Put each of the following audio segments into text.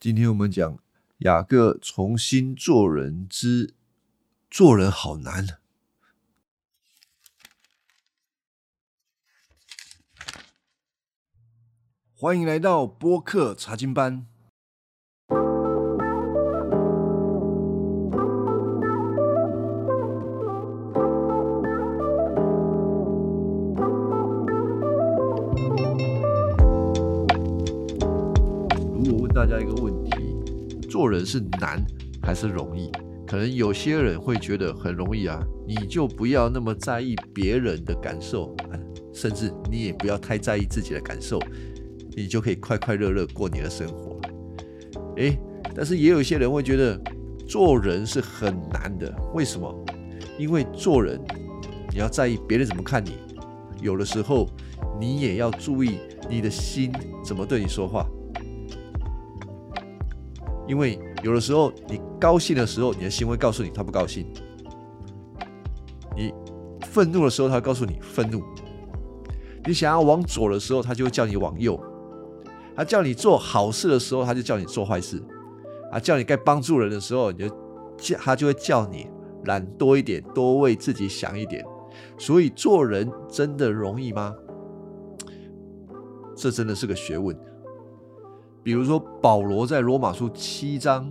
今天我们讲雅各重新做人之做人好难。欢迎来到播客查经班。做人是难还是容易？可能有些人会觉得很容易啊，你就不要那么在意别人的感受，甚至你也不要太在意自己的感受，你就可以快快乐乐过你的生活。诶，但是也有一些人会觉得做人是很难的，为什么？因为做人你要在意别人怎么看你，有的时候你也要注意你的心怎么对你说话。因为有的时候你高兴的时候，你的心会告诉你他不高兴；你愤怒的时候，他告诉你愤怒；你想要往左的时候，他就会叫你往右；他叫你做好事的时候，他就叫你做坏事；啊，叫你该帮助人的时候，你就叫他就会叫你懒多一点，多为自己想一点。所以做人真的容易吗？这真的是个学问。比如说，保罗在罗马书七章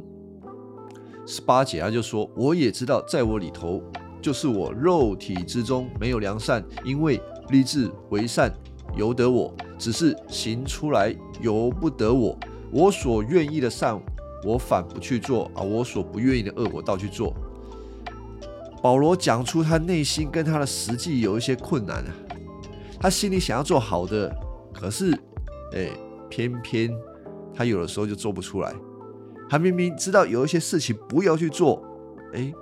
十八节，他就说：“我也知道，在我里头，就是我肉体之中没有良善，因为立志为善由得我，只是行出来由不得我。我所愿意的善，我反不去做啊；我所不愿意的恶，我倒去做。”保罗讲出他内心跟他的实际有一些困难啊，他心里想要做好的，可是，哎，偏偏。他有的时候就做不出来，他明明知道有一些事情不要去做，哎，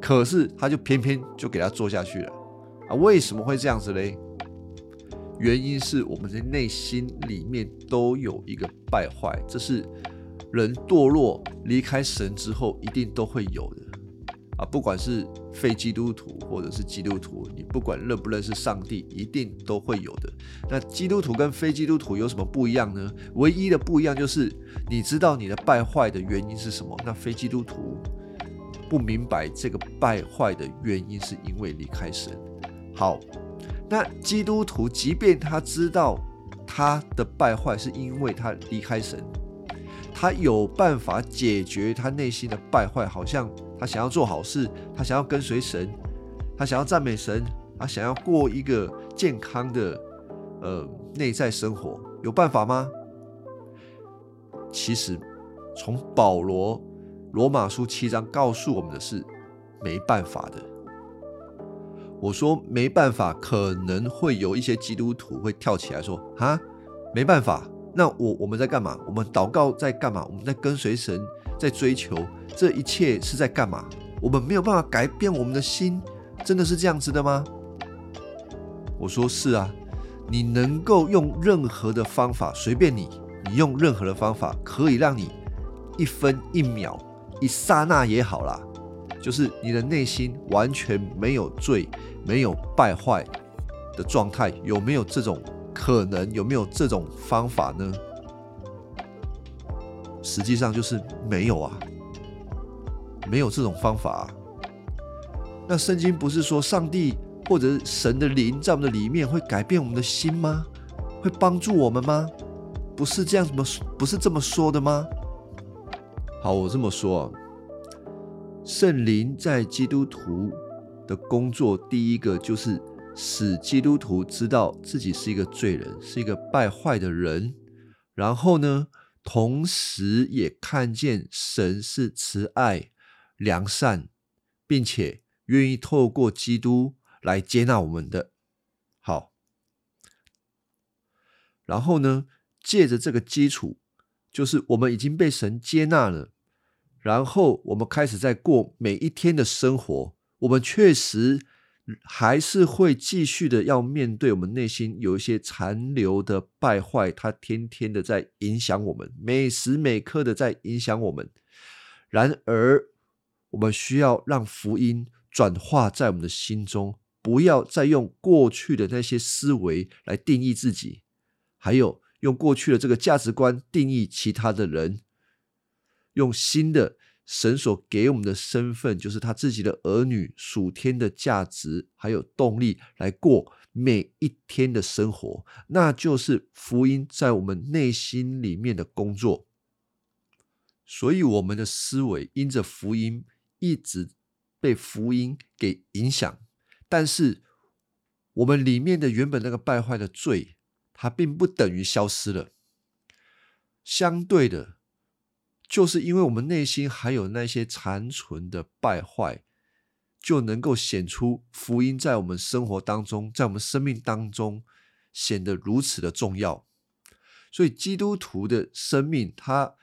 可是他就偏偏就给他做下去了啊？为什么会这样子嘞？原因是我们的内心里面都有一个败坏，这是人堕落离开神之后一定都会有的。啊，不管是非基督徒或者是基督徒，你不管认不认识上帝，一定都会有的。那基督徒跟非基督徒有什么不一样呢？唯一的不一样就是，你知道你的败坏的原因是什么？那非基督徒不明白这个败坏的原因是因为离开神。好，那基督徒即便他知道他的败坏是因为他离开神，他有办法解决他内心的败坏，好像。他想要做好事，他想要跟随神，他想要赞美神，他想要过一个健康的呃内在生活，有办法吗？其实，从保罗罗马书七章告诉我们的是没办法的。我说没办法，可能会有一些基督徒会跳起来说：“啊，没办法，那我我们在干嘛？我们祷告在干嘛？我们在跟随神。”在追求这一切是在干嘛？我们没有办法改变我们的心，真的是这样子的吗？我说是啊，你能够用任何的方法，随便你，你用任何的方法，可以让你一分一秒、一刹那也好啦，就是你的内心完全没有罪、没有败坏的状态，有没有这种可能？有没有这种方法呢？实际上就是没有啊，没有这种方法。那圣经不是说上帝或者神的灵在我们的里面会改变我们的心吗？会帮助我们吗？不是这样怎么不是这么说的吗？好，我这么说，圣灵在基督徒的工作，第一个就是使基督徒知道自己是一个罪人，是一个败坏的人，然后呢？同时也看见神是慈爱、良善，并且愿意透过基督来接纳我们的。好，然后呢，借着这个基础，就是我们已经被神接纳了，然后我们开始在过每一天的生活，我们确实。还是会继续的要面对我们内心有一些残留的败坏，它天天的在影响我们，每时每刻的在影响我们。然而，我们需要让福音转化在我们的心中，不要再用过去的那些思维来定义自己，还有用过去的这个价值观定义其他的人，用新的神所给我们的身份，就是他自己的儿女属天的价值，还有动力来过每一天的生活，那就是福音在我们内心里面的工作。所以，我们的思维因着福音一直被福音给影响，但是我们里面的原本那个败坏的罪，它并不等于消失了。相对的，就是因为我们内心还有那些残存的败坏，就能够显出福音在我们生活当中，在我们生命当中显得如此的重要。所以，基督徒的生命，他。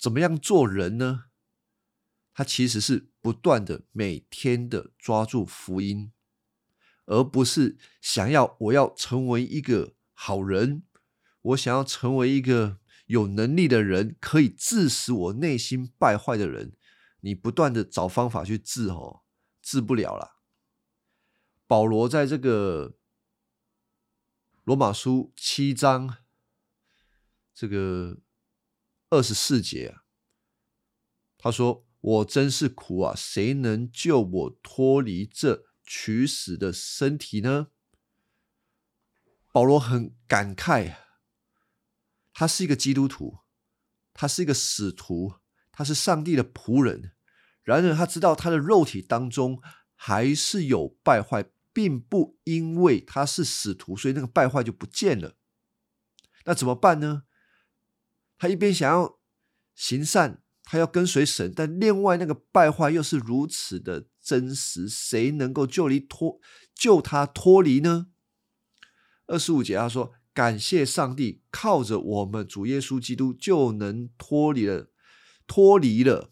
怎么样做人呢？他其实是不断的每天的抓住福音，而不是想要我要成为一个好人，我想要成为一个有能力的人，可以致使我内心败坏的人。你不断的找方法去治哦，治不了了。保罗在这个罗马书七章这个。二十四节啊，他说：“我真是苦啊！谁能救我脱离这取死的身体呢？”保罗很感慨，他是一个基督徒，他是一个使徒，他是上帝的仆人。然而，他知道他的肉体当中还是有败坏，并不因为他是使徒，所以那个败坏就不见了。那怎么办呢？他一边想要行善，他要跟随神，但另外那个败坏又是如此的真实，谁能够救离脱救他脱离呢？二十五节他说：“感谢上帝，靠着我们主耶稣基督就能脱离了，脱离了，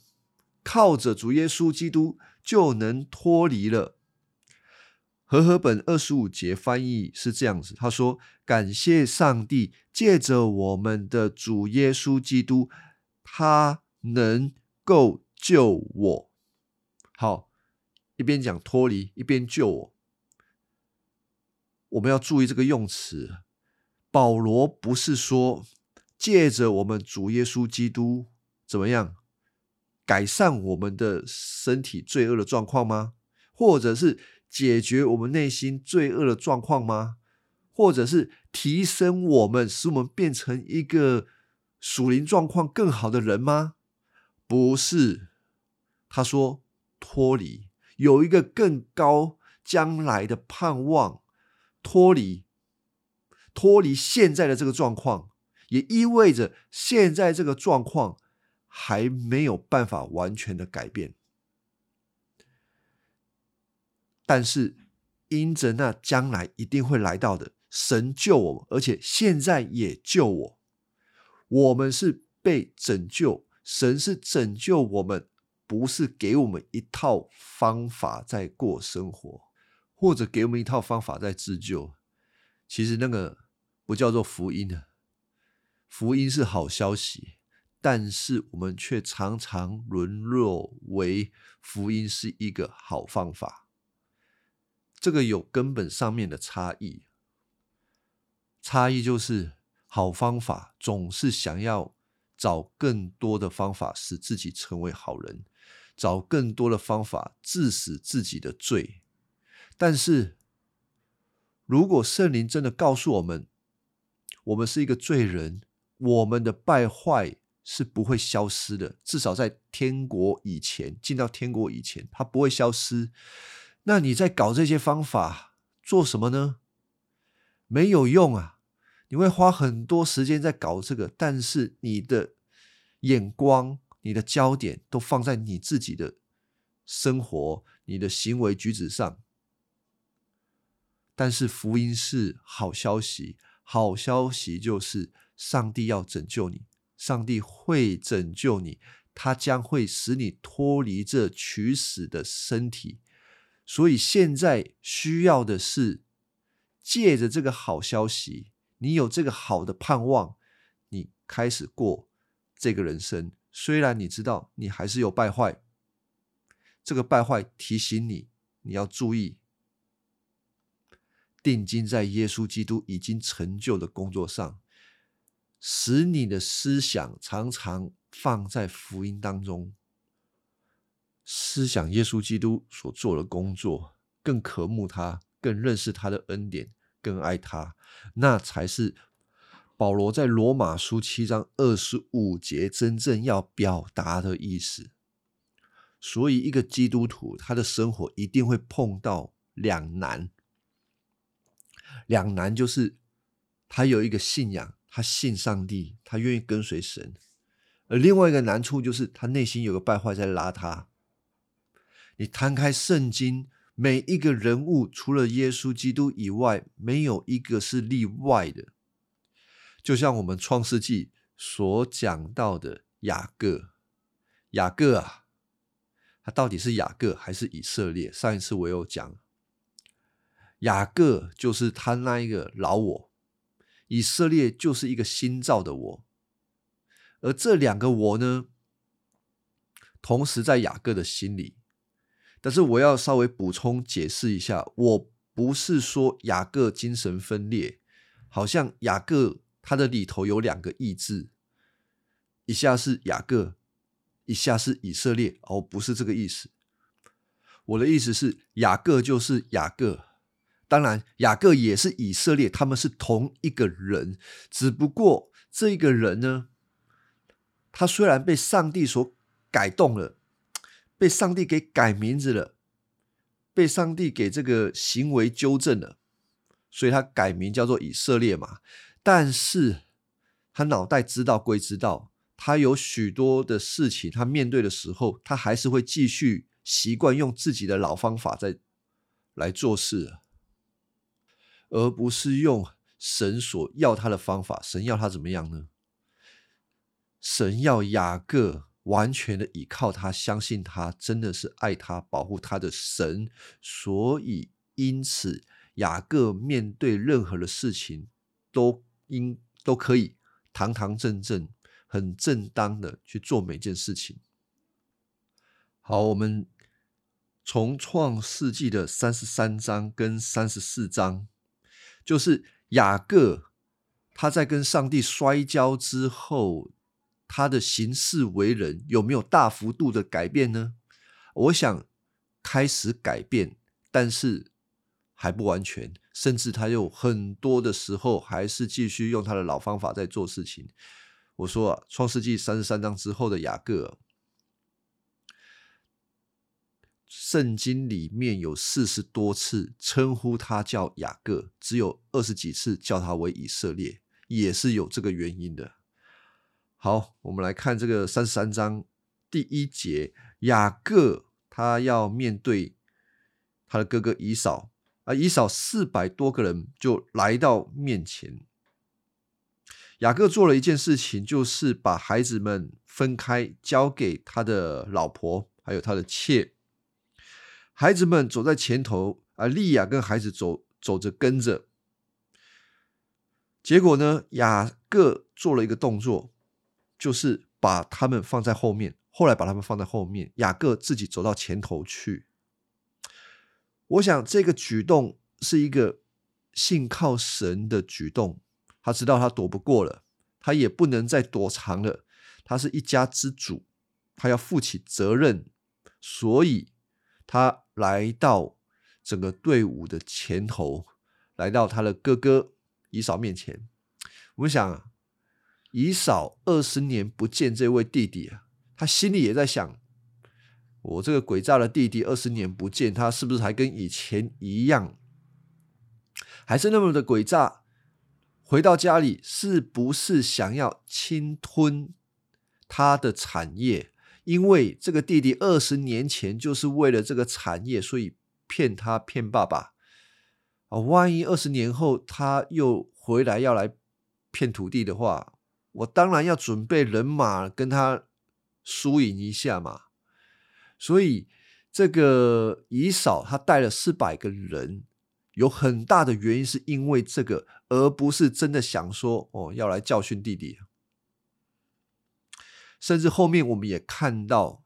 靠着主耶稣基督就能脱离了。”和合本二十五节翻译是这样子，他说：“感谢上帝，借着我们的主耶稣基督，他能够救我。”好，一边讲脱离，一边救我。我们要注意这个用词。保罗不是说借着我们主耶稣基督怎么样改善我们的身体罪恶的状况吗？或者是？解决我们内心罪恶的状况吗？或者是提升我们，使我们变成一个属灵状况更好的人吗？不是，他说脱离有一个更高将来的盼望，脱离脱离现在的这个状况，也意味着现在这个状况还没有办法完全的改变。但是，因着那将来一定会来到的神救我们，而且现在也救我。我们是被拯救，神是拯救我们，不是给我们一套方法在过生活，或者给我们一套方法在自救。其实那个不叫做福音啊，福音是好消息，但是我们却常常沦落为福音是一个好方法。这个有根本上面的差异，差异就是好方法总是想要找更多的方法使自己成为好人，找更多的方法致死自己的罪。但是，如果圣灵真的告诉我们，我们是一个罪人，我们的败坏是不会消失的，至少在天国以前，进到天国以前，它不会消失。那你在搞这些方法做什么呢？没有用啊！你会花很多时间在搞这个，但是你的眼光、你的焦点都放在你自己的生活、你的行为举止上。但是福音是好消息，好消息就是上帝要拯救你，上帝会拯救你，他将会使你脱离这取死的身体。所以现在需要的是借着这个好消息，你有这个好的盼望，你开始过这个人生。虽然你知道你还是有败坏，这个败坏提醒你，你要注意，定睛在耶稣基督已经成就的工作上，使你的思想常常放在福音当中，思想耶稣基督所做的工作，更渴慕他，更认识他的恩典，更爱他，那才是保罗在罗马书七章二十五节真正要表达的意思。所以，一个基督徒他的生活一定会碰到两难，两难就是他有一个信仰，他信上帝，他愿意跟随神；而另外一个难处就是他内心有个败坏在拉他。你摊开圣经，每一个人物除了耶稣基督以外，没有一个是例外的。就像我们创世纪所讲到的雅各，雅各啊。他到底是雅各还是以色列？上一次我有讲，雅各就是他那一个老我，以色列就是一个新造的我，而这两个我呢，同时在雅各的心里。但是我要稍微补充解释一下，我不是说雅各精神分裂，好像雅各他的里头有两个意志，一下是雅各。以下是以色列哦，不是这个意思。我的意思是雅各就是雅各，当然雅各也是以色列，他们是同一个人，只不过这一个人呢，他虽然被上帝所改动了，被上帝给改名字了，被上帝给这个行为纠正了，所以他改名叫做以色列嘛。但是他脑袋知道归知道。他有许多的事情，他面对的时候，他还是会继续习惯用自己的老方法在来做事，而不是用神所要他的方法。神要他怎么样呢？神要雅各完全的倚靠他，相信他真的是爱他、保护他的神，所以因此雅各面对任何的事情，都应都可以堂堂正正。很正当的去做每件事情。好，我们从创世纪的三十三章跟三十四章，就是雅各他在跟上帝摔跤之后，他的行事为人有没有大幅度的改变呢？我想开始改变，但是还不完全，甚至他有很多的时候还是继续用他的老方法在做事情。我说啊，《创世纪》三十三章之后的雅各，圣经里面有四十多次称呼他叫雅各，只有二十几次叫他为以色列，也是有这个原因的。好，我们来看这个三十三章第一节，雅各他要面对他的哥哥以扫啊，以扫四百多个人就来到面前。雅各做了一件事情，就是把孩子们分开，交给他的老婆，还有他的妾。孩子们走在前头，而利亚跟孩子走走着跟着。结果呢，雅各做了一个动作，就是把他们放在后面。后来把他们放在后面，雅各自己走到前头去。我想这个举动是一个信靠神的举动。他知道他躲不过了，他也不能再躲藏了。他是一家之主，他要负起责任，所以他来到整个队伍的前头，来到他的哥哥姨嫂面前。我们想，姨嫂二十年不见这位弟弟啊，他心里也在想：我这个诡诈的弟弟二十年不见，他是不是还跟以前一样，还是那么的诡诈？回到家里，是不是想要侵吞他的产业？因为这个弟弟二十年前就是为了这个产业，所以骗他骗爸爸啊！万一二十年后他又回来要来骗土地的话，我当然要准备人马跟他输赢一下嘛。所以这个姨嫂他带了四百个人。有很大的原因是因为这个，而不是真的想说哦要来教训弟弟。甚至后面我们也看到，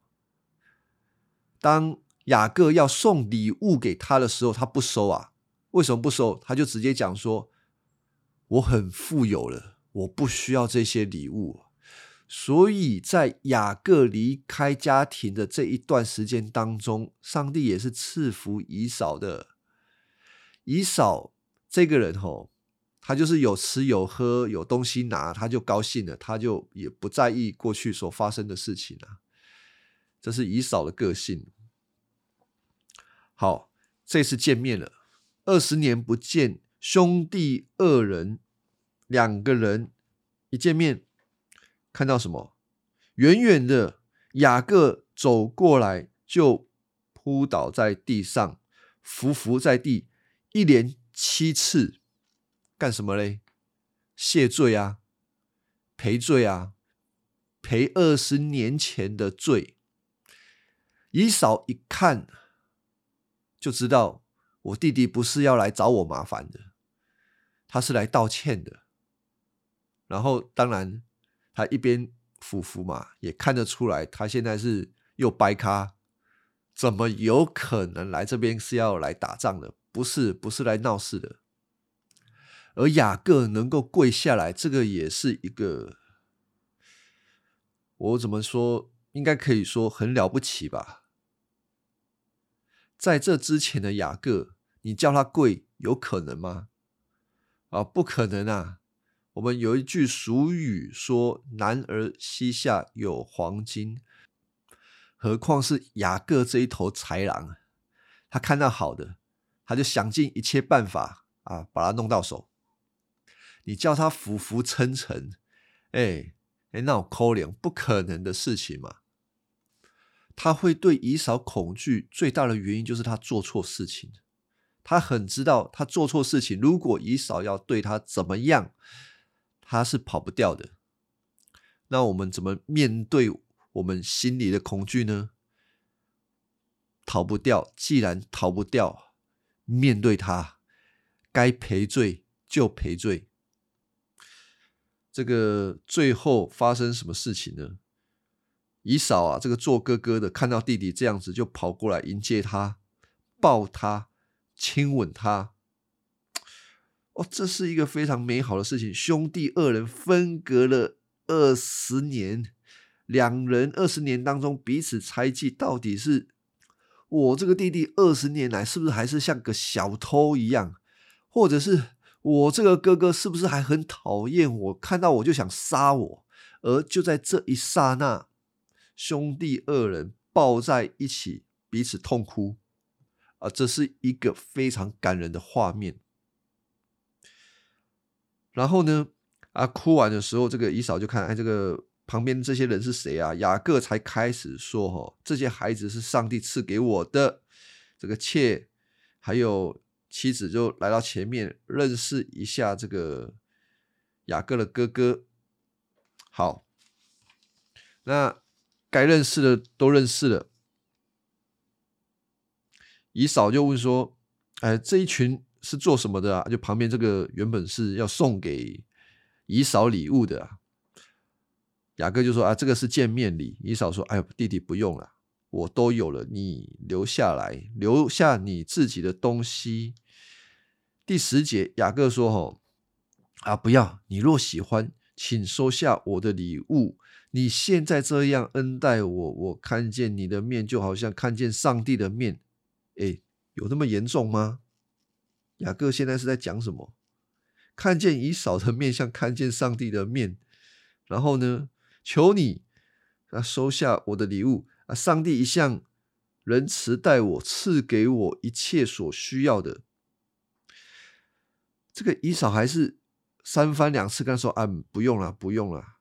当雅各要送礼物给他的时候，他不收啊？为什么不收？他就直接讲说：“我很富有了，我不需要这些礼物。”所以在雅各离开家庭的这一段时间当中，上帝也是赐福以扫的。以扫这个人吼，他就是有吃有喝有东西拿，他就高兴了，他就也不在意过去所发生的事情了。这是以扫的个性。好，这次见面了，二十年不见，兄弟二人两个人一见面。看到什么？远远的雅各走过来，就扑倒在地上，伏伏在地，一连七次，干什么嘞？谢罪啊，赔罪啊，赔二十年前的罪。以嫂一看，就知道我弟弟不是要来找我麻烦的，他是来道歉的。然后，当然。他一边匍匐嘛，也看得出来，他现在是又掰咖，怎么有可能来这边是要来打仗的？不是，不是来闹事的。而雅各能够跪下来，这个也是一个，我怎么说？应该可以说很了不起吧。在这之前的雅各，你叫他跪，有可能吗？啊，不可能啊！我们有一句俗语说：“男儿膝下有黄金。”何况是雅各这一头豺狼，他看到好的，他就想尽一切办法啊，把他弄到手。你叫他俯伏称臣，哎哎，那种抠脸，不可能的事情嘛。他会对以扫恐惧，最大的原因就是他做错事情。他很知道，他做错事情，如果以扫要对他怎么样。他是跑不掉的，那我们怎么面对我们心里的恐惧呢？逃不掉，既然逃不掉，面对他，该赔罪就赔罪。这个最后发生什么事情呢？姨嫂啊，这个做哥哥的看到弟弟这样子，就跑过来迎接他，抱他，亲吻他。哦，这是一个非常美好的事情。兄弟二人分隔了二十年，两人二十年当中彼此猜忌，到底是我这个弟弟二十年来是不是还是像个小偷一样，或者是我这个哥哥是不是还很讨厌我，看到我就想杀我？而就在这一刹那，兄弟二人抱在一起，彼此痛哭。啊，这是一个非常感人的画面。然后呢？啊，哭完的时候，这个姨嫂就看，哎，这个旁边这些人是谁啊？雅各才开始说：“哈，这些孩子是上帝赐给我的。”这个妾还有妻子就来到前面认识一下这个雅各的哥哥。好，那该认识的都认识了。姨嫂就问说：“哎，这一群？”是做什么的啊？就旁边这个原本是要送给姨嫂礼物的啊。雅各就说：“啊，这个是见面礼。”姨嫂说：“哎呦，弟弟不用了，我都有了，你留下来，留下你自己的东西。”第十节，雅各说：“吼啊，不要！你若喜欢，请收下我的礼物。你现在这样恩待我，我看见你的面，就好像看见上帝的面。哎，有那么严重吗？”雅各现在是在讲什么？看见以扫的面，像看见上帝的面。然后呢，求你啊，收下我的礼物啊！上帝一向仁慈待我，赐给我一切所需要的。这个以扫还是三番两次跟他说：“啊，不用了，不用了。”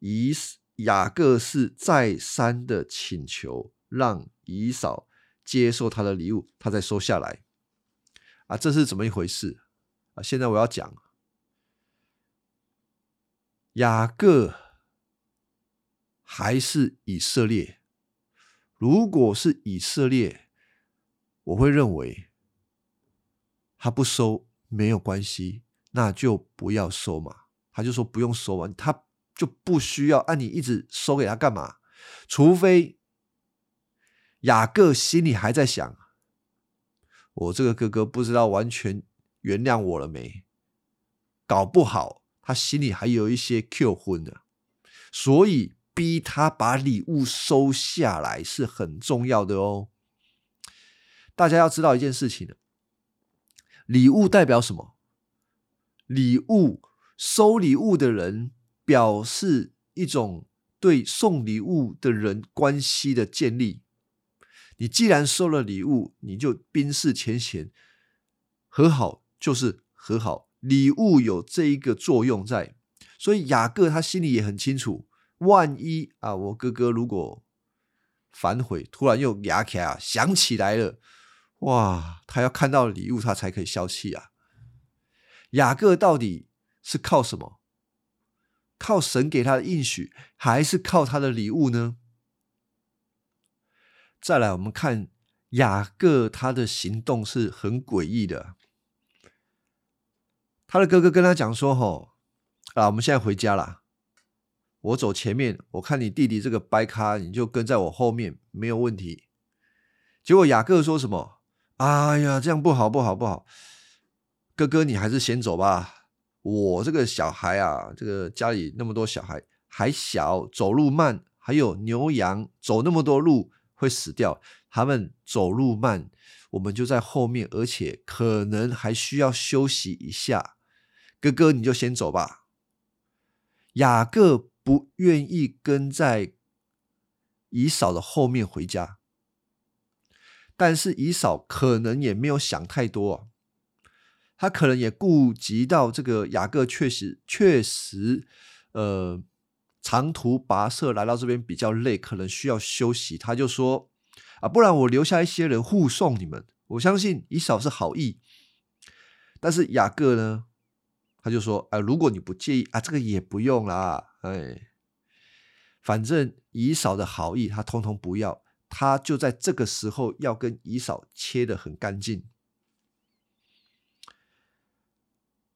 以雅各是再三的请求，让以扫接受他的礼物，他再收下来。啊，这是怎么一回事啊？现在我要讲，雅各还是以色列？如果是以色列，我会认为他不收没有关系，那就不要收嘛。他就说不用收嘛，他就不需要按你一直收给他干嘛？除非雅各心里还在想。我这个哥哥不知道完全原谅我了没？搞不好他心里还有一些 Q 婚的，所以逼他把礼物收下来是很重要的哦。大家要知道一件事情礼物代表什么？礼物收礼物的人表示一种对送礼物的人关系的建立。你既然收了礼物，你就冰释前嫌，和好就是和好。礼物有这一个作用在，所以雅各他心里也很清楚，万一啊，我哥哥如果反悔，突然又牙卡想起来了，哇，他要看到礼物，他才可以消气啊。雅各到底是靠什么？靠神给他的应许，还是靠他的礼物呢？再来，我们看雅各他的行动是很诡异的。他的哥哥跟他讲说：“吼啊，我们现在回家了，我走前面，我看你弟弟这个掰咖，你就跟在我后面，没有问题。”结果雅各说什么：“哎呀，这样不好，不好，不好！哥哥，你还是先走吧。我这个小孩啊，这个家里那么多小孩，还小，走路慢，还有牛羊，走那么多路。”会死掉，他们走路慢，我们就在后面，而且可能还需要休息一下。哥哥，你就先走吧。雅各不愿意跟在姨嫂的后面回家，但是姨嫂可能也没有想太多，他可能也顾及到这个雅各确实确实，呃。长途跋涉来到这边比较累，可能需要休息。他就说：“啊，不然我留下一些人护送你们。我相信以嫂是好意，但是雅各呢，他就说：‘啊，如果你不介意啊，这个也不用啦。’哎，反正以嫂的好意他通通不要。他就在这个时候要跟以嫂切的很干净。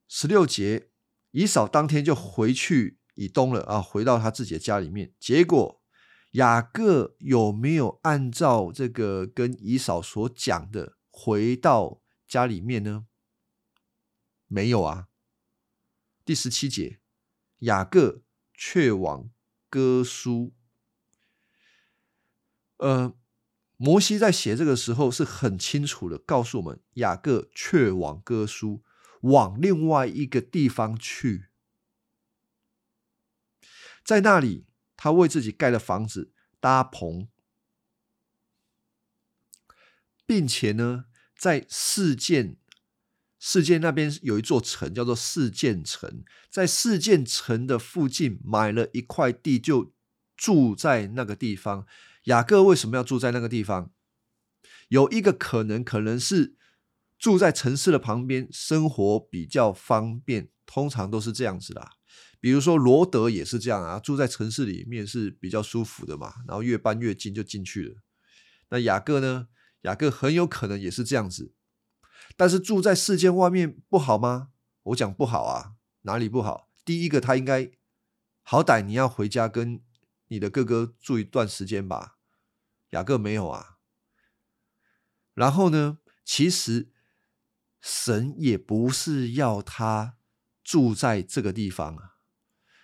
十六节，以嫂当天就回去。”以东了啊，回到他自己的家里面。结果雅各有没有按照这个跟以嫂所讲的回到家里面呢？没有啊。第十七节，雅各却往哥书。呃，摩西在写这个时候是很清楚的告诉我们，雅各却往哥书，往另外一个地方去。在那里，他为自己盖了房子，搭棚，并且呢，在事件世界那边有一座城，叫做世界城，在世界城的附近买了一块地，就住在那个地方。雅各为什么要住在那个地方？有一个可能，可能是住在城市的旁边，生活比较方便，通常都是这样子的。比如说罗德也是这样啊，住在城市里面是比较舒服的嘛，然后越搬越近就进去了。那雅各呢？雅各很有可能也是这样子，但是住在世界外面不好吗？我讲不好啊，哪里不好？第一个他应该好歹你要回家跟你的哥哥住一段时间吧。雅各没有啊。然后呢，其实神也不是要他住在这个地方啊。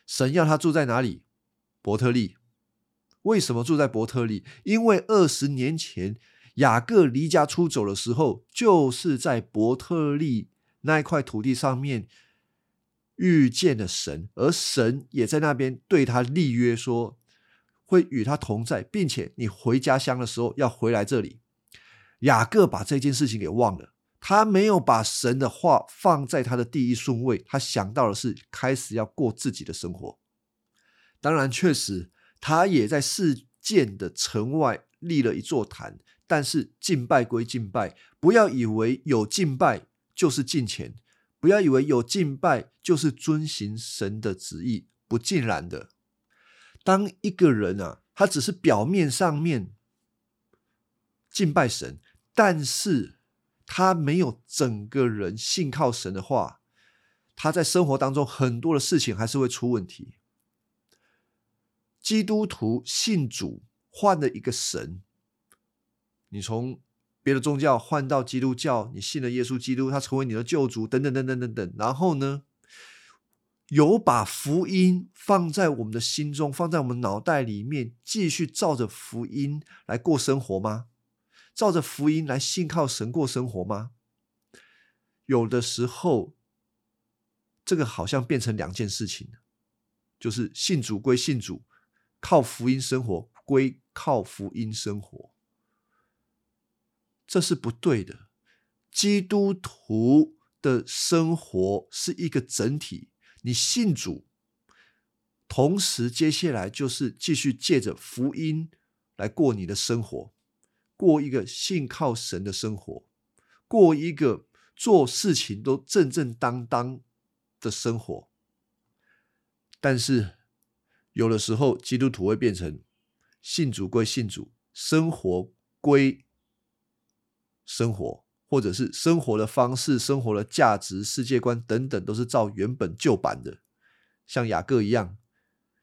神要他住在哪里？伯特利。为什么住在伯特利？因为二十年前雅各离家出走的时候，就是在伯特利那一块土地上面遇见了神，而神也在那边对他立约，说会与他同在，并且你回家乡的时候要回来这里。雅各把这件事情给忘了。他没有把神的话放在他的第一顺位，他想到的是开始要过自己的生活。当然，确实他也在事件的城外立了一座坛，但是敬拜归敬拜，不要以为有敬拜就是敬虔，不要以为有敬拜就是遵行神的旨意，不尽然的。当一个人啊，他只是表面上面敬拜神，但是。他没有整个人信靠神的话，他在生活当中很多的事情还是会出问题。基督徒信主换了一个神，你从别的宗教换到基督教，你信了耶稣基督，他成为你的救主，等等等等等等。然后呢，有把福音放在我们的心中，放在我们脑袋里面，继续照着福音来过生活吗？照着福音来信靠神过生活吗？有的时候，这个好像变成两件事情就是信主归信主，靠福音生活归靠福音生活，这是不对的。基督徒的生活是一个整体，你信主，同时接下来就是继续借着福音来过你的生活，过一个信靠神的生活，过一个做事情都正正当当的生活。但是有的时候，基督徒会变成信主归信主，生活归生活。或者是生活的方式、生活的价值、世界观等等，都是照原本旧版的。像雅各一样，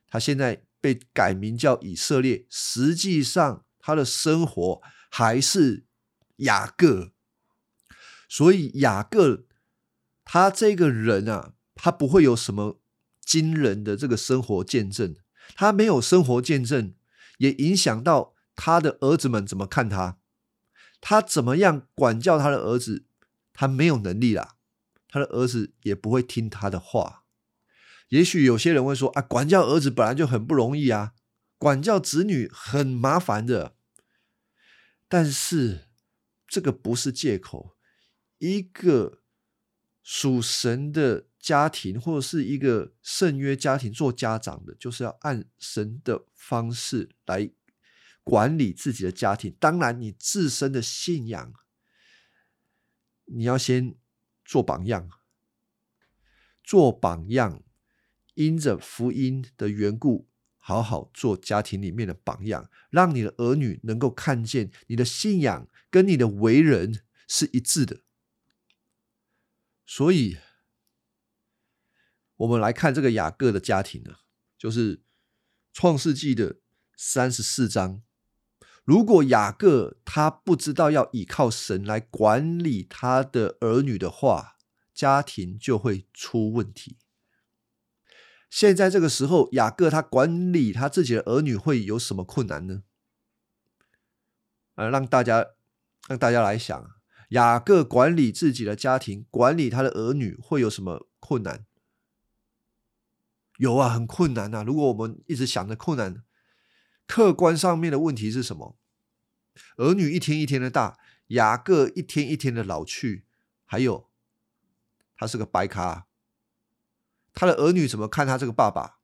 他现在被改名叫以色列，实际上他的生活还是雅各。所以雅各他这个人啊，他不会有什么惊人的这个生活见证，他没有生活见证，也影响到他的儿子们怎么看他。他怎么样管教他的儿子？他没有能力啦，他的儿子也不会听他的话。也许有些人会说：“啊，管教儿子本来就很不容易啊，管教子女很麻烦的。”但是这个不是借口。一个属神的家庭，或者是一个圣约家庭，做家长的，就是要按神的方式来。管理自己的家庭，当然你自身的信仰，你要先做榜样，做榜样，因着福音的缘故，好好做家庭里面的榜样，让你的儿女能够看见你的信仰跟你的为人是一致的。所以，我们来看这个雅各的家庭呢，就是创世纪的三十四章。如果雅各他不知道要依靠神来管理他的儿女的话，家庭就会出问题。现在这个时候，雅各他管理他自己的儿女会有什么困难呢？呃，让大家让大家来想，雅各管理自己的家庭，管理他的儿女会有什么困难？有啊，很困难啊！如果我们一直想着困难。客观上面的问题是什么？儿女一天一天的大，雅各一天一天的老去，还有他是个白咖，他的儿女怎么看他这个爸爸？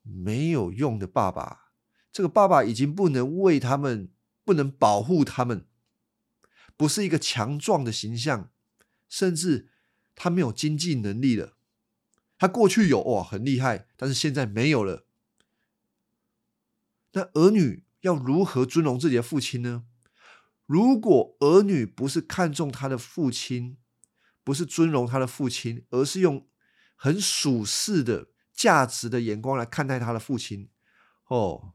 没有用的爸爸，这个爸爸已经不能为他们，不能保护他们，不是一个强壮的形象，甚至他没有经济能力了。他过去有哇很厉害，但是现在没有了。那儿女要如何尊荣自己的父亲呢？如果儿女不是看重他的父亲，不是尊荣他的父亲，而是用很属世的价值的眼光来看待他的父亲，哦，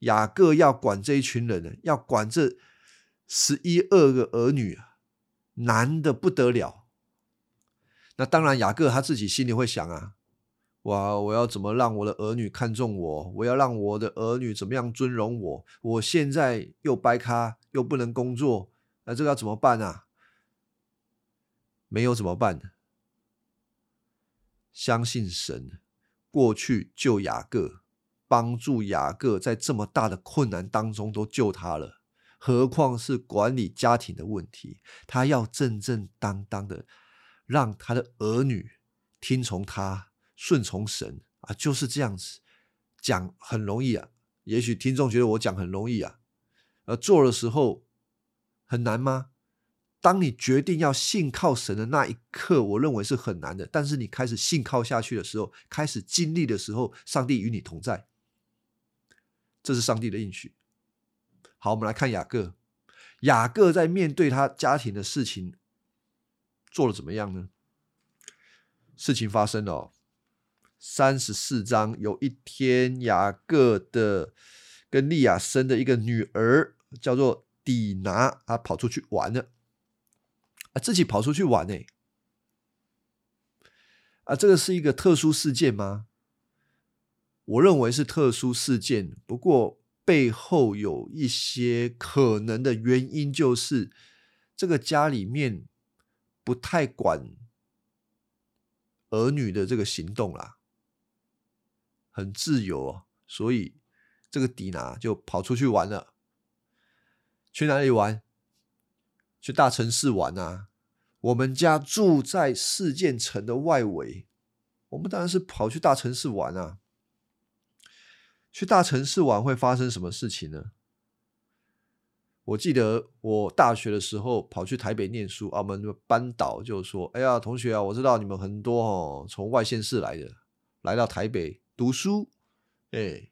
雅各要管这一群人呢，要管这十一二个儿女，难的不得了。那当然，雅各他自己心里会想啊。哇！我要怎么让我的儿女看重我？我要让我的儿女怎么样尊荣我？我现在又掰咖，又不能工作，那这个要怎么办啊？没有怎么办？相信神，过去救雅各，帮助雅各在这么大的困难当中都救他了，何况是管理家庭的问题？他要正正当当的让他的儿女听从他。顺从神啊，就是这样子讲很容易啊。也许听众觉得我讲很容易啊，而做的时候很难吗？当你决定要信靠神的那一刻，我认为是很难的。但是你开始信靠下去的时候，开始经历的时候，上帝与你同在，这是上帝的应许。好，我们来看雅各。雅各在面对他家庭的事情做的怎么样呢？事情发生了。三十四章，有一天，雅各的跟利亚生的一个女儿叫做底拿，她跑出去玩了，啊，自己跑出去玩呢。啊，这个是一个特殊事件吗？我认为是特殊事件，不过背后有一些可能的原因，就是这个家里面不太管儿女的这个行动啦，很自由哦，所以这个迪拿就跑出去玩了。去哪里玩？去大城市玩啊！我们家住在四件城的外围，我们当然是跑去大城市玩啊。去大城市玩会发生什么事情呢？我记得我大学的时候跑去台北念书，我们班导就说：“哎呀，同学啊，我知道你们很多哦，从外县市来的，来到台北读书。”哎，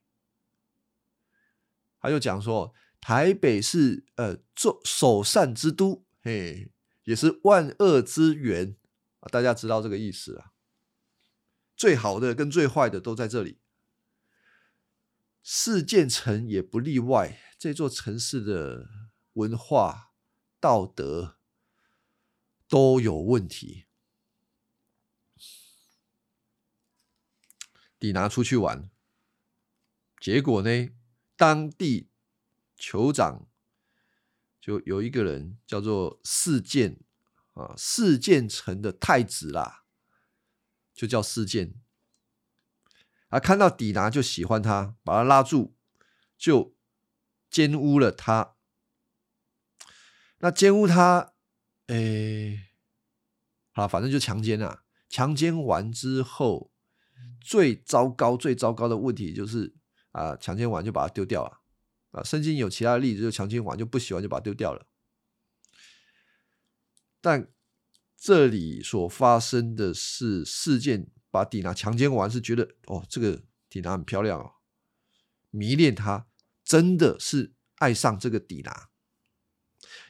他就讲说，台北是呃做首善之都，嘿，也是万恶之源啊。大家知道这个意思啊？最好的跟最坏的都在这里。四件城也不例外，这座城市的文化、道德都有问题。迪拿出去玩，结果呢，当地酋长就有一个人叫做四件啊，四件城的太子啦，就叫四件。啊！看到底拿就喜欢他，把他拉住，就奸污了他。那奸污他，哎，好，反正就强奸啊！强奸完之后，最糟糕、最糟糕的问题就是啊，强奸完就把它丢掉了。啊，圣经有其他的例子，就强奸完就不喜欢，就把它丢掉了。但这里所发生的是事件。把迪娜强奸完是觉得哦，这个迪娜很漂亮哦，迷恋她，真的是爱上这个迪娜，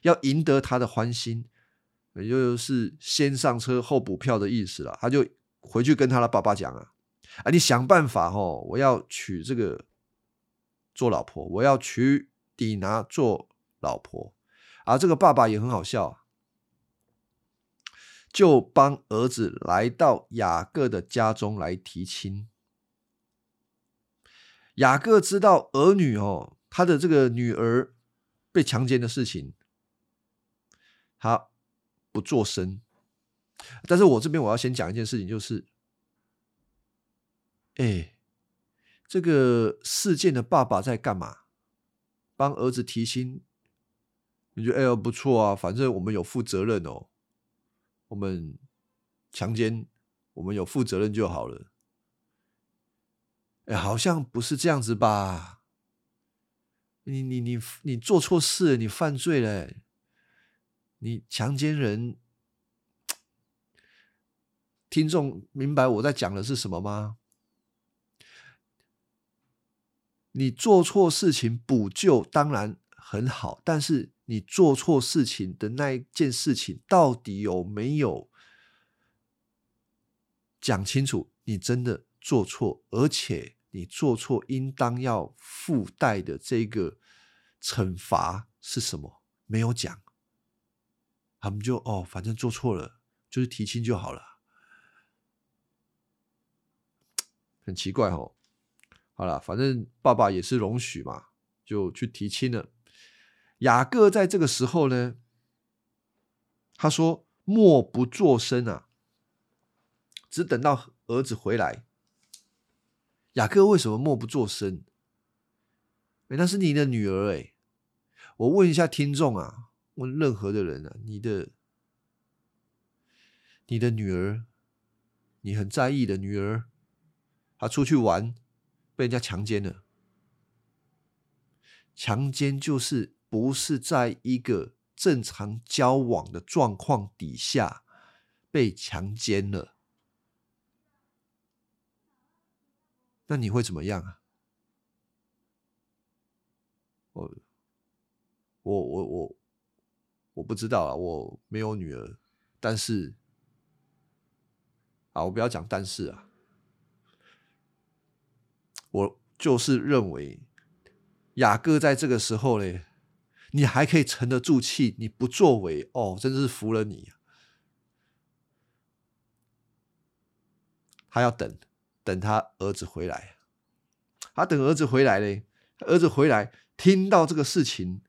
要赢得她的欢心，也就是先上车后补票的意思了。他就回去跟他的爸爸讲啊，啊，你想办法哦，我要娶这个做老婆，我要娶迪娜做老婆。啊这个爸爸也很好笑。就帮儿子来到雅各的家中来提亲。雅各知道儿女哦，他的这个女儿被强奸的事情，他不做声。但是我这边我要先讲一件事情，就是，哎，这个事件的爸爸在干嘛？帮儿子提亲？你觉得哎呦不错啊，反正我们有负责任哦。我们强奸，我们有负责任就好了。哎，好像不是这样子吧？你你你你做错事，你犯罪了，你强奸人。听众明白我在讲的是什么吗？你做错事情补救当然很好，但是。你做错事情的那一件事情，到底有没有讲清楚？你真的做错，而且你做错应当要附带的这个惩罚是什么？没有讲，他们就哦，反正做错了，就是提亲就好了，很奇怪哦。好了，反正爸爸也是容许嘛，就去提亲了。雅各在这个时候呢，他说：“默不作声啊，只等到儿子回来。”雅各为什么默不作声？哎，那是你的女儿哎！我问一下听众啊，问任何的人啊，你的、你的女儿，你很在意的女儿，她出去玩被人家强奸了，强奸就是。不是在一个正常交往的状况底下被强奸了，那你会怎么样啊？我我我我我不知道啊，我没有女儿，但是啊，我不要讲但是啊，我就是认为雅各在这个时候呢。你还可以沉得住气，你不作为哦，真是服了你。他要等等他儿子回来。他等儿子回来嘞，儿子回来听到这个事情，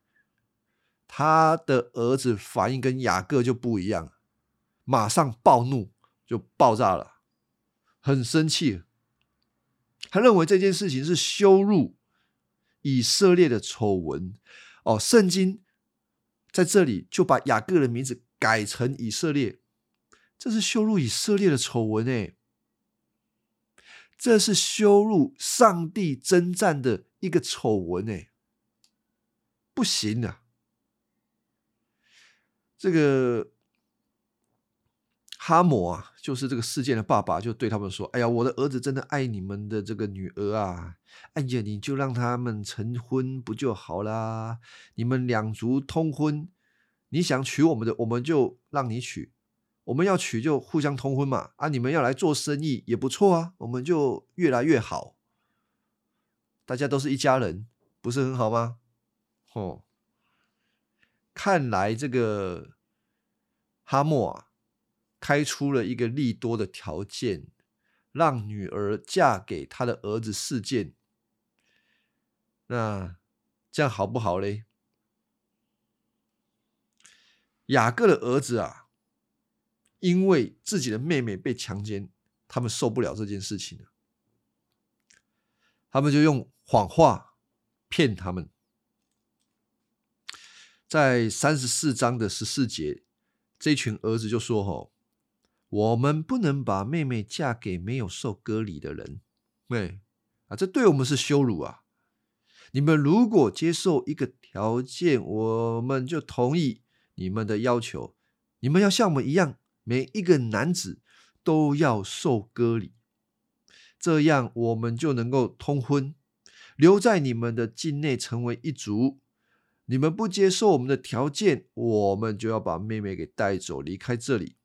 他的儿子反应跟雅各就不一样，马上暴怒就爆炸了，很生气。他认为这件事情是羞辱以色列的丑闻哦，圣经在这里就把雅各的名字改成以色列，这是羞辱以色列的丑闻哎，这是羞辱上帝征战的一个丑闻哎，不行啊，这个。哈姆啊，就是这个事件的爸爸，就对他们说：“哎呀，我的儿子真的爱你们的这个女儿啊！哎呀，你就让他们成婚不就好啦？你们两族通婚，你想娶我们的，我们就让你娶；我们要娶就互相通婚嘛。啊，你们要来做生意也不错啊，我们就越来越好。大家都是一家人，不是很好吗？哦，看来这个哈莫啊。”开出了一个利多的条件，让女儿嫁给他的儿子事件。那这样好不好嘞？雅各的儿子啊，因为自己的妹妹被强奸，他们受不了这件事情了，他们就用谎话骗他们。在三十四章的十四节，这群儿子就说：“吼。”我们不能把妹妹嫁给没有受割礼的人，对啊，这对我们是羞辱啊！你们如果接受一个条件，我们就同意你们的要求。你们要像我们一样，每一个男子都要受割礼，这样我们就能够通婚，留在你们的境内成为一族。你们不接受我们的条件，我们就要把妹妹给带走，离开这里。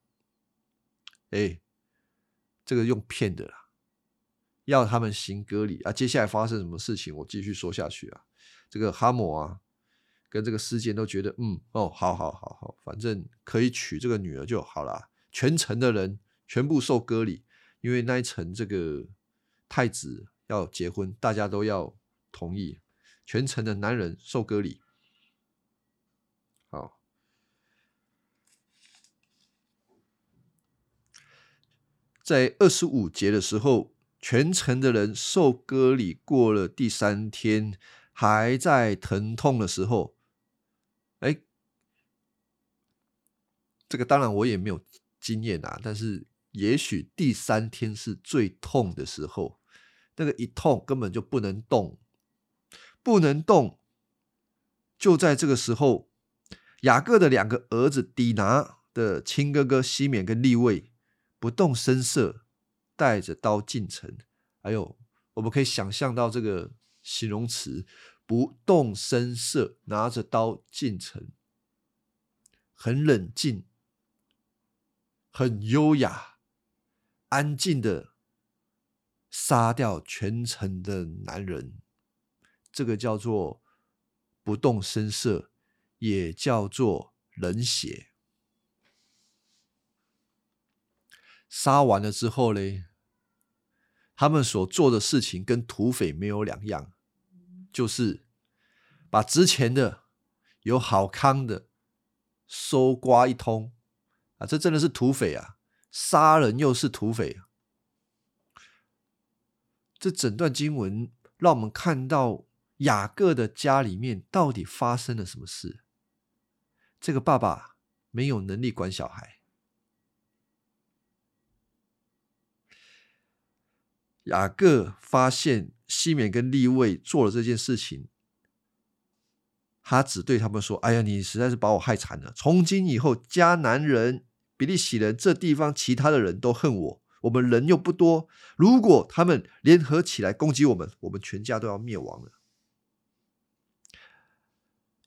哎，这个用骗的啦，要他们行割礼啊！接下来发生什么事情，我继续说下去啊。这个哈姆啊，跟这个事件都觉得，嗯，哦，好好好好，反正可以娶这个女儿就好了。全城的人全部受割礼，因为那一层这个太子要结婚，大家都要同意，全城的男人受割礼。在二十五节的时候，全城的人受割礼过了第三天，还在疼痛的时候，哎，这个当然我也没有经验啊，但是也许第三天是最痛的时候，那个一痛根本就不能动，不能动，就在这个时候，雅各的两个儿子底拿的亲哥哥西缅跟利位。不动声色，带着刀进城。还有，我们可以想象到这个形容词：不动声色，拿着刀进城，很冷静，很优雅，安静的杀掉全城的男人。这个叫做不动声色，也叫做冷血。杀完了之后嘞，他们所做的事情跟土匪没有两样，就是把值钱的、有好康的搜刮一通啊！这真的是土匪啊！杀人又是土匪！这整段经文让我们看到雅各的家里面到底发生了什么事。这个爸爸没有能力管小孩。雅各发现西缅跟利位做了这件事情，他只对他们说：“哎呀，你实在是把我害惨了！从今以后，迦南人、比利洗人这地方其他的人都恨我，我们人又不多，如果他们联合起来攻击我们，我们全家都要灭亡了。”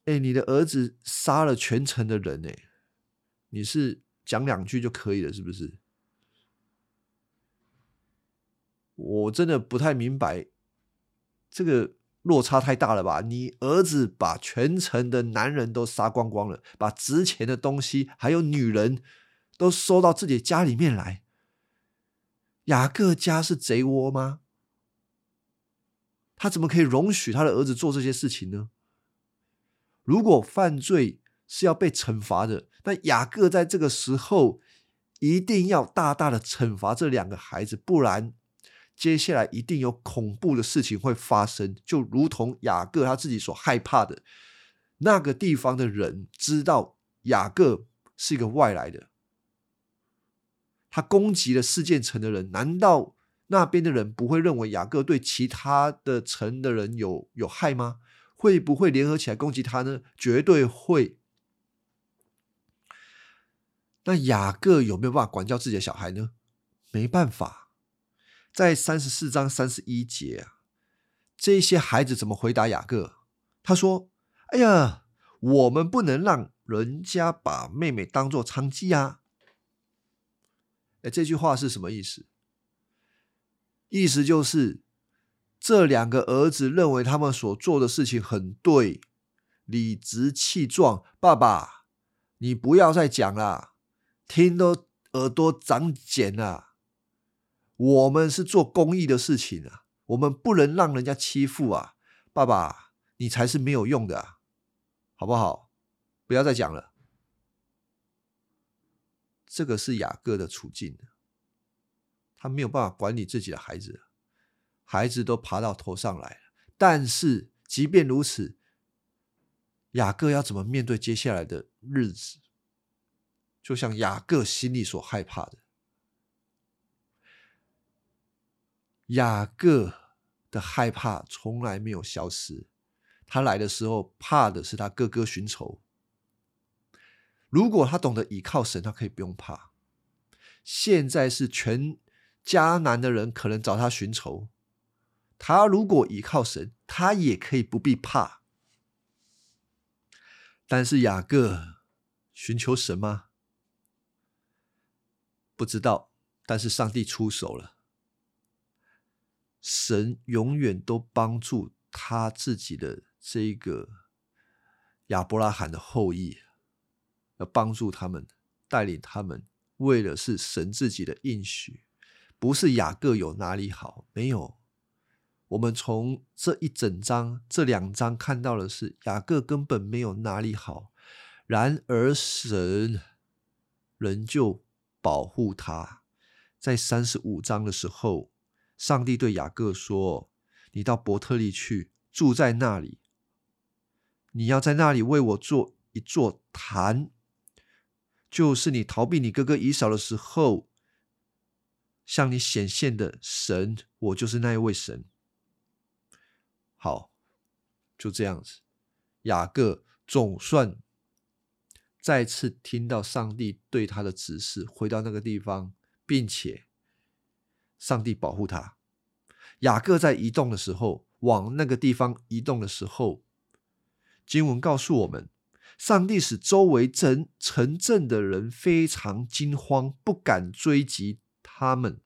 哎，你的儿子杀了全城的人，哎，你是讲两句就可以了，是不是？我真的不太明白，这个落差太大了吧？你儿子把全城的男人都杀光光了，把值钱的东西还有女人都收到自己家里面来，雅各家是贼窝吗？他怎么可以容许他的儿子做这些事情呢？如果犯罪是要被惩罚的，那雅各在这个时候一定要大大的惩罚这两个孩子，不然接下来一定有恐怖的事情会发生。就如同雅各他自己所害怕的，那个地方的人知道雅各是一个外来的，他攻击了事件城的人，难道？那边的人不会认为雅各对其他的城的人有有害吗？会不会联合起来攻击他呢？绝对会。那雅各有没有办法管教自己的小孩呢？没办法。在三十四章三十一节啊，这些孩子怎么回答雅各？他说：“哎呀，我们不能让人家把妹妹当做娼妓啊！”哎，这句话是什么意思？意思就是，这两个儿子认为他们所做的事情很对，理直气壮。爸爸，你不要再讲了，听都耳朵长茧了。我们是做公益的事情啊，我们不能让人家欺负啊。爸爸，你才是没有用的，好不好？不要再讲了。这个是雅各的处境。他没有办法管理自己的孩子，孩子都爬到头上来了。但是，即便如此，雅各要怎么面对接下来的日子？就像雅各心里所害怕的，雅各的害怕从来没有消失。他来的时候，怕的是他哥哥寻仇。如果他懂得倚靠神，他可以不用怕。现在是全。迦南的人可能找他寻仇，他如果依靠神，他也可以不必怕。但是雅各寻求神吗？不知道。但是上帝出手了，神永远都帮助他自己的这个亚伯拉罕的后裔，要帮助他们，带领他们，为的是神自己的应许。不是雅各有哪里好？没有。我们从这一整章、这两章看到的是雅各根本没有哪里好。然而神仍旧保护他。在三十五章的时候，上帝对雅各说：“你到伯特利去，住在那里。你要在那里为我做一座坛，就是你逃避你哥哥以扫的时候。”向你显现的神，我就是那一位神。好，就这样子，雅各总算再次听到上帝对他的指示，回到那个地方，并且上帝保护他。雅各在移动的时候，往那个地方移动的时候，经文告诉我们，上帝使周围城城镇的人非常惊慌，不敢追击。他们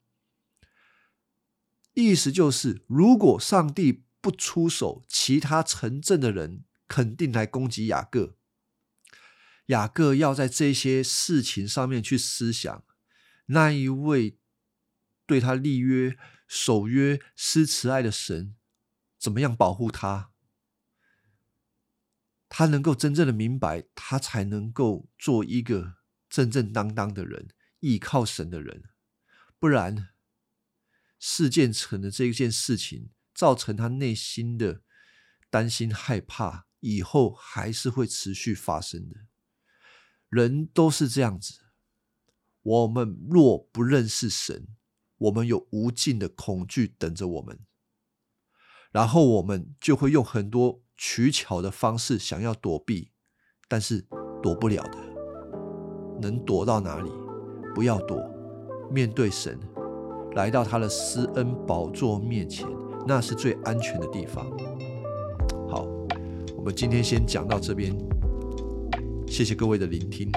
意思就是，如果上帝不出手，其他城镇的人肯定来攻击雅各。雅各要在这些事情上面去思想，那一位对他立约、守约、施慈爱的神，怎么样保护他？他能够真正的明白，他才能够做一个正正当当的人，依靠神的人。不然，事件成的这一件事情，造成他内心的担心害怕，以后还是会持续发生的。人都是这样子。我们若不认识神，我们有无尽的恐惧等着我们，然后我们就会用很多取巧的方式想要躲避，但是躲不了的。能躲到哪里？不要躲。面对神，来到他的施恩宝座面前，那是最安全的地方。好，我们今天先讲到这边，谢谢各位的聆听。